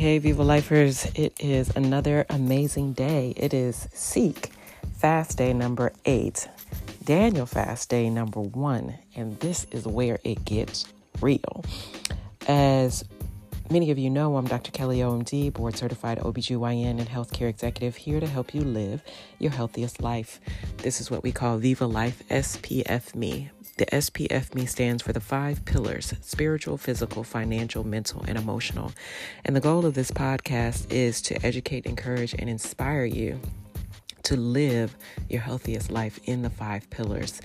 Hey, Viva Lifers, it is another amazing day. It is Seek Fast Day number eight, Daniel Fast Day number one, and this is where it gets real. As many of you know, I'm Dr. Kelly OMD, board certified OBGYN and healthcare executive, here to help you live your healthiest life. This is what we call Viva Life SPF Me the SPF Me stands for the five pillars spiritual, physical, financial, mental, and emotional. And the goal of this podcast is to educate, encourage, and inspire you to live your healthiest life in the five pillars.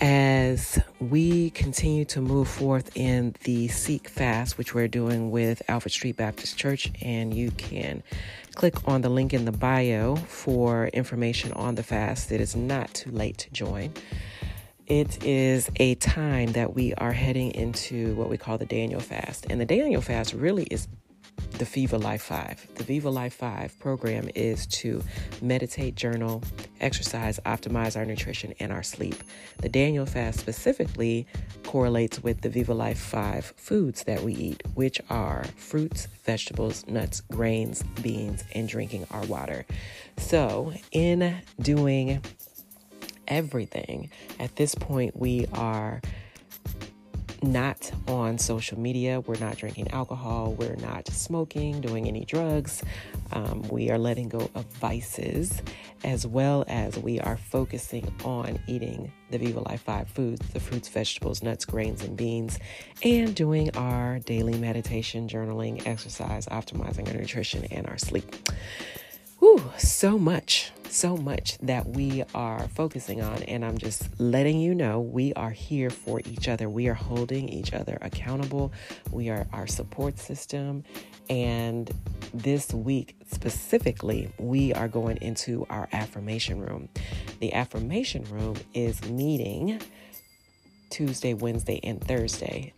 As we continue to move forth in the Seek Fast, which we're doing with Alfred Street Baptist Church, and you can click on the link in the bio for information on the fast. It is not too late to join. It is a time that we are heading into what we call the Daniel fast. And the Daniel fast really is the Viva Life 5. The Viva Life 5 program is to meditate, journal, exercise, optimize our nutrition and our sleep. The Daniel fast specifically correlates with the Viva Life 5 foods that we eat, which are fruits, vegetables, nuts, grains, beans, and drinking our water. So, in doing everything. At this point, we are not on social media. We're not drinking alcohol. We're not smoking, doing any drugs. Um, we are letting go of vices, as well as we are focusing on eating the Viva Life 5 foods the fruits, vegetables, nuts, grains, and beans, and doing our daily meditation, journaling, exercise, optimizing our nutrition and our sleep. Whew, so much so much that we are focusing on. And I'm just letting you know we are here for each other. We are holding each other accountable. We are our support system. And this week specifically, we are going into our affirmation room. The affirmation room is meeting Tuesday, Wednesday, and Thursday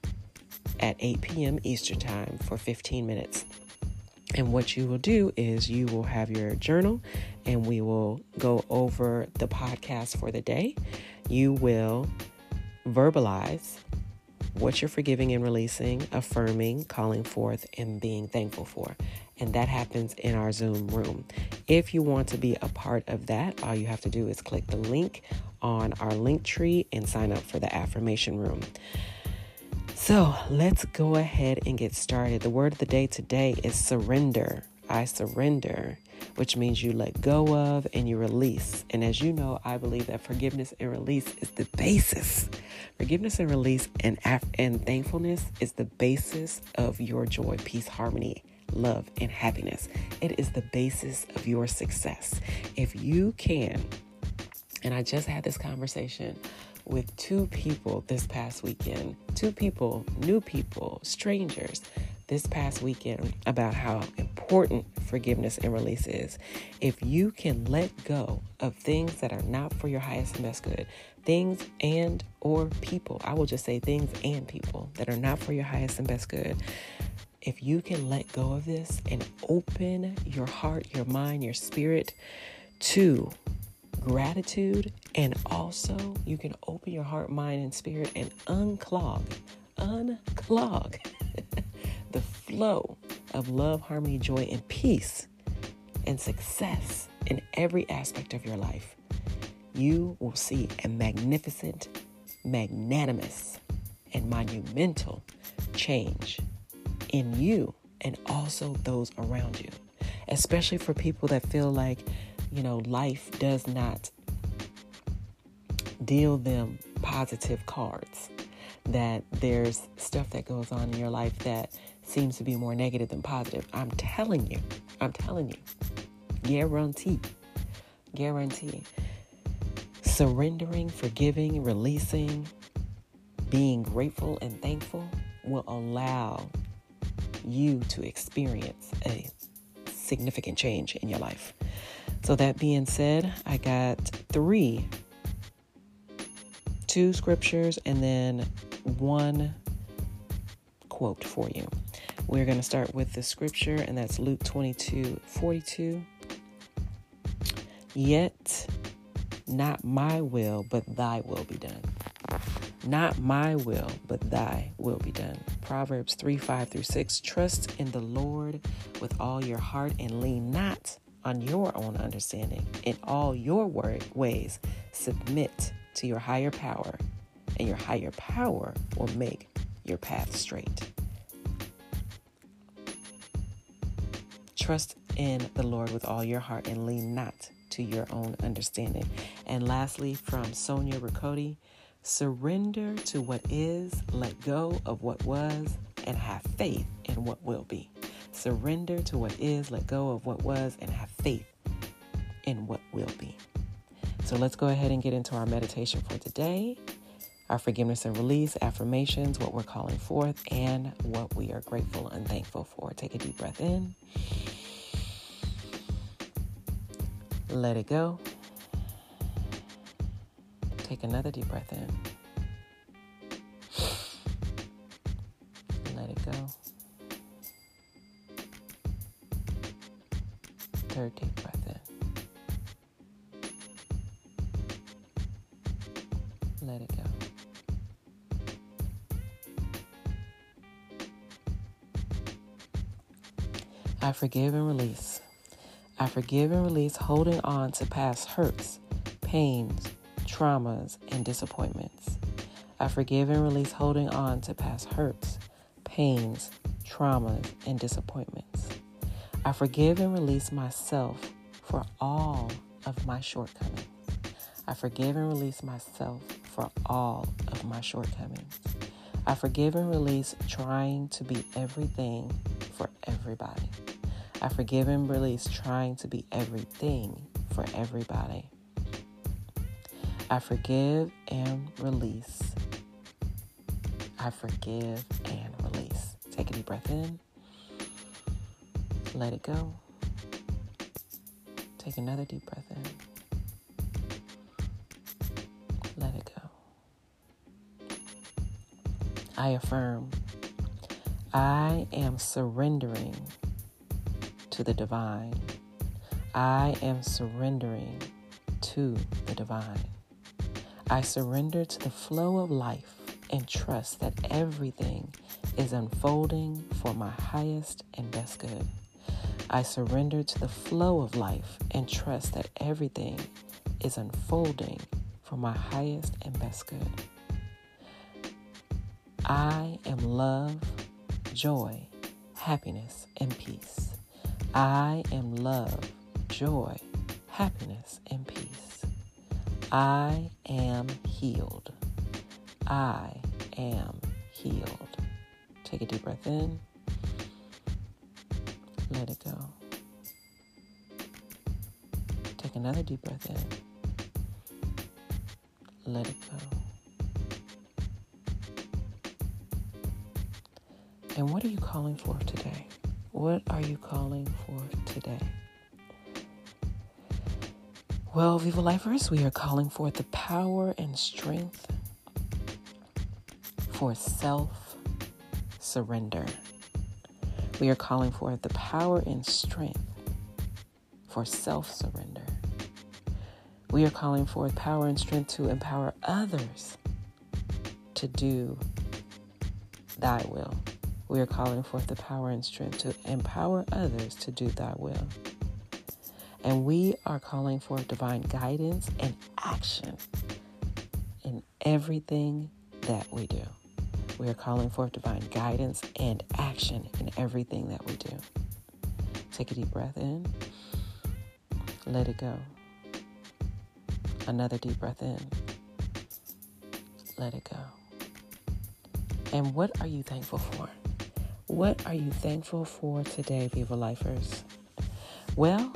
at 8 p.m. Eastern Time for 15 minutes. And what you will do is you will have your journal and we will go over the podcast for the day. You will verbalize what you're forgiving and releasing, affirming, calling forth, and being thankful for. And that happens in our Zoom room. If you want to be a part of that, all you have to do is click the link on our link tree and sign up for the affirmation room. So let's go ahead and get started. The word of the day today is surrender. I surrender, which means you let go of and you release. And as you know, I believe that forgiveness and release is the basis. Forgiveness and release and, af- and thankfulness is the basis of your joy, peace, harmony, love, and happiness. It is the basis of your success. If you can, and I just had this conversation with two people this past weekend, two people, new people, strangers this past weekend about how important forgiveness and release is. If you can let go of things that are not for your highest and best good, things and or people, I will just say things and people that are not for your highest and best good. If you can let go of this and open your heart, your mind, your spirit to gratitude, and also you can open your heart, mind, and spirit and unclog, unclog the flow of love, harmony, joy, and peace and success in every aspect of your life. You will see a magnificent, magnanimous, and monumental change in you and also those around you, especially for people that feel like you know, life does not deal them positive cards. That there's stuff that goes on in your life that seems to be more negative than positive. I'm telling you, I'm telling you, guarantee, guarantee. Surrendering, forgiving, releasing, being grateful and thankful will allow you to experience a significant change in your life. So, that being said, I got three two scriptures and then one quote for you. We're going to start with the scripture, and that's Luke 22 42. Yet not my will, but thy will be done. Not my will, but thy will be done. Proverbs 3 5 through 6. Trust in the Lord with all your heart and lean not on your own understanding. In all your ways, submit to your higher power, and your higher power will make your path straight. Trust in the Lord with all your heart and lean not to your own understanding. And lastly, from Sonia Ricotti, surrender to what is, let go of what was, and have faith in what will be. Surrender to what is, let go of what was, and have faith in what will be. So let's go ahead and get into our meditation for today. Our forgiveness and release, affirmations, what we're calling forth, and what we are grateful and thankful for. Take a deep breath in. Let it go. Take another deep breath in. Forgive and release. I forgive and release holding on to past hurts, pains, traumas, and disappointments. I forgive and release holding on to past hurts, pains, traumas, and disappointments. I forgive and release myself for all of my shortcomings. I forgive and release myself for all of my shortcomings. I forgive and release trying to be everything for everybody. I forgive and release trying to be everything for everybody. I forgive and release. I forgive and release. Take a deep breath in. Let it go. Take another deep breath in. Let it go. I affirm I am surrendering to the divine. I am surrendering to the divine. I surrender to the flow of life and trust that everything is unfolding for my highest and best good. I surrender to the flow of life and trust that everything is unfolding for my highest and best good. I am love, joy, happiness, and peace. I am love, joy, happiness, and peace. I am healed. I am healed. Take a deep breath in. Let it go. Take another deep breath in. Let it go. And what are you calling for today? What are you calling for today? Well, Viva Lifers, we are calling for the power and strength for self surrender. We are calling for the power and strength for self surrender. We are calling forth power and strength to empower others to do thy will. We are calling forth the power and strength to empower others to do thy will. And we are calling for divine guidance and action in everything that we do. We are calling for divine guidance and action in everything that we do. Take a deep breath in. Let it go. Another deep breath in. Let it go. And what are you thankful for? What are you thankful for today, Viva Lifers? Well,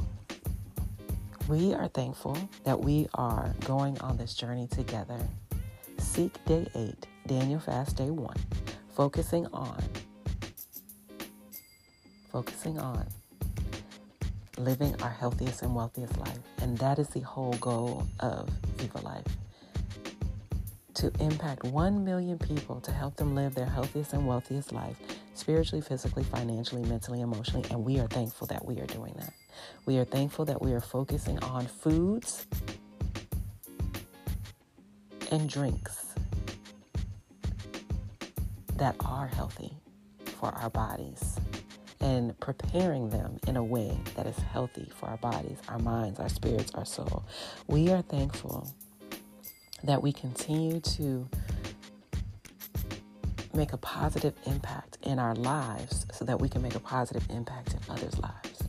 we are thankful that we are going on this journey together. Seek Day 8, Daniel Fast Day 1, focusing on focusing on living our healthiest and wealthiest life. And that is the whole goal of Viva Life. To impact 1 million people to help them live their healthiest and wealthiest life spiritually, physically, financially, mentally, emotionally, and we are thankful that we are doing that. We are thankful that we are focusing on foods and drinks that are healthy for our bodies and preparing them in a way that is healthy for our bodies, our minds, our spirits, our soul. We are thankful that we continue to make a positive impact in our lives so that we can make a positive impact in others' lives.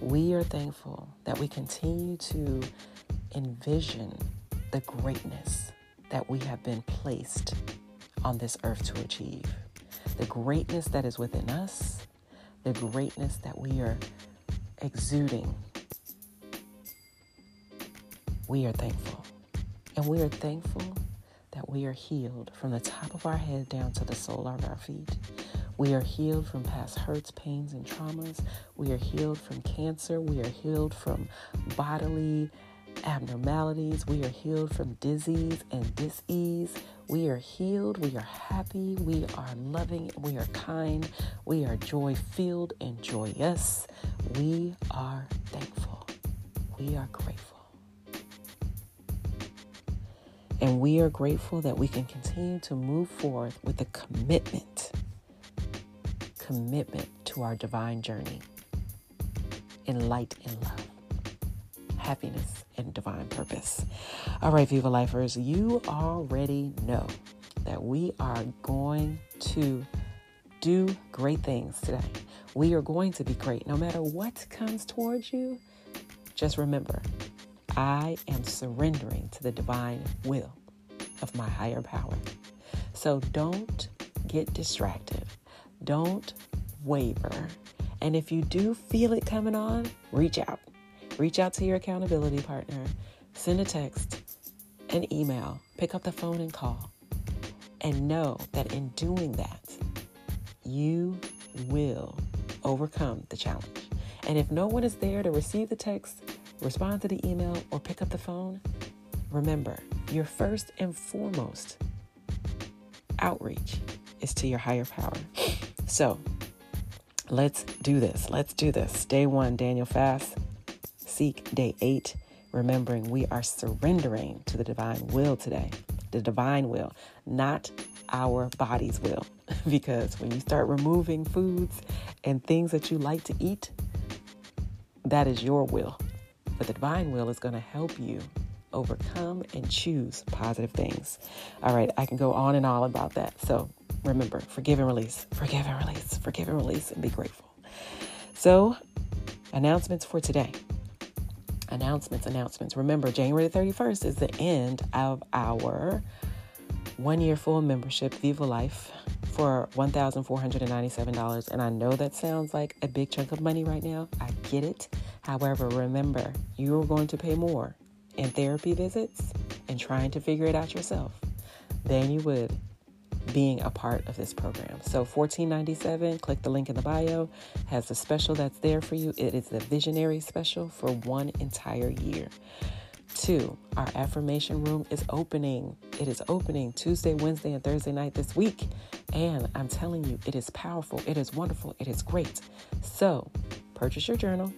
We are thankful that we continue to envision the greatness that we have been placed on this earth to achieve. The greatness that is within us, the greatness that we are exuding. We are thankful. And we are thankful that we are healed from the top of our head down to the sole of our feet. We are healed from past hurts, pains, and traumas. We are healed from cancer. We are healed from bodily abnormalities. We are healed from disease and disease. We are healed. We are happy. We are loving. We are kind. We are joy filled and joyous. We are thankful. We are grateful. And we are grateful that we can continue to move forward with a commitment, commitment to our divine journey in light and love, happiness and divine purpose. All right, Viva Lifers, you already know that we are going to do great things today. We are going to be great no matter what comes towards you. Just remember, I am surrendering to the divine will of my higher power. So don't get distracted. Don't waver. And if you do feel it coming on, reach out. Reach out to your accountability partner. Send a text, an email, pick up the phone and call. And know that in doing that, you will overcome the challenge. And if no one is there to receive the text, respond to the email, or pick up the phone, remember your first and foremost outreach is to your higher power. So let's do this. Let's do this. Day one, Daniel fast. Seek day eight, remembering we are surrendering to the divine will today. The divine will, not our body's will. because when you start removing foods and things that you like to eat, that is your will. But the divine will is going to help you overcome and choose positive things. All right, I can go on and on about that. So remember, forgive and release, forgive and release, forgive and release, and be grateful. So, announcements for today. Announcements, announcements. Remember, January 31st is the end of our one year full membership, Viva Life, for $1,497. And I know that sounds like a big chunk of money right now. I get it. However, remember, you're going to pay more in therapy visits and trying to figure it out yourself than you would being a part of this program. So 1497, click the link in the bio, has a special that's there for you. It is the visionary special for one entire year. Two, our affirmation room is opening. It is opening Tuesday, Wednesday, and Thursday night this week. And I'm telling you, it is powerful, it is wonderful, it is great. So purchase your journal,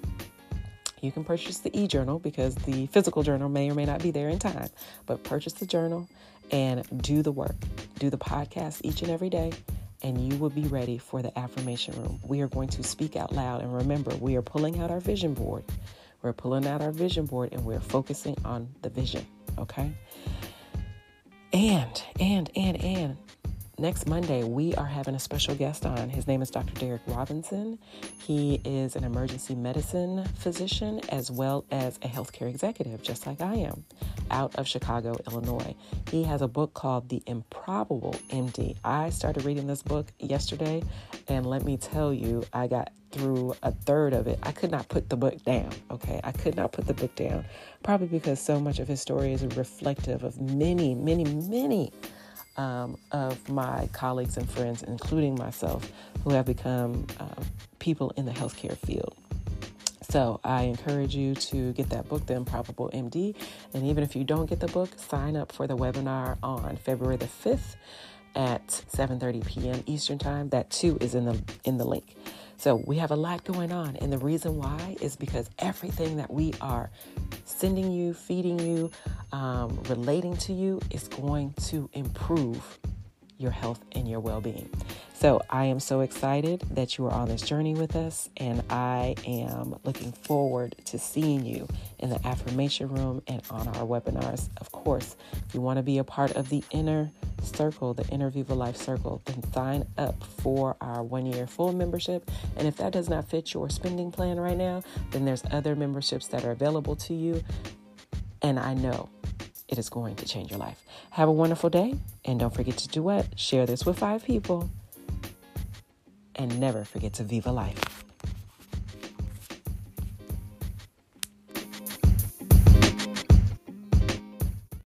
you can purchase the e journal because the physical journal may or may not be there in time, but purchase the journal and do the work. Do the podcast each and every day, and you will be ready for the affirmation room. We are going to speak out loud, and remember, we are pulling out our vision board. We're pulling out our vision board and we're focusing on the vision, okay? And, and, and, and, next Monday, we are having a special guest on. His name is Dr. Derek Robinson. He is an emergency medicine physician as well as a healthcare executive, just like I am, out of Chicago, Illinois. He has a book called The Improbable MD. I started reading this book yesterday, and let me tell you, I got through a third of it. I could not put the book down, okay? I could not put the book down, probably because so much of his story is reflective of many, many, many um, of my colleagues and friends, including myself, who have become um, people in the healthcare field. So I encourage you to get that book, The Improbable MD. And even if you don't get the book, sign up for the webinar on February the 5th at 7:30 p.m. Eastern Time. That too is in the in the link. So we have a lot going on. And the reason why is because everything that we are sending you, feeding you, um, relating to you is going to improve your health and your well being. So I am so excited that you are on this journey with us, and I am looking forward to seeing you in the affirmation room and on our webinars. Of course, if you want to be a part of the inner circle, the Inner Viva Life Circle, then sign up for our one year full membership. And if that does not fit your spending plan right now, then there's other memberships that are available to you. And I know it is going to change your life. Have a wonderful day, and don't forget to do what? Share this with five people and never forget to Viva Life.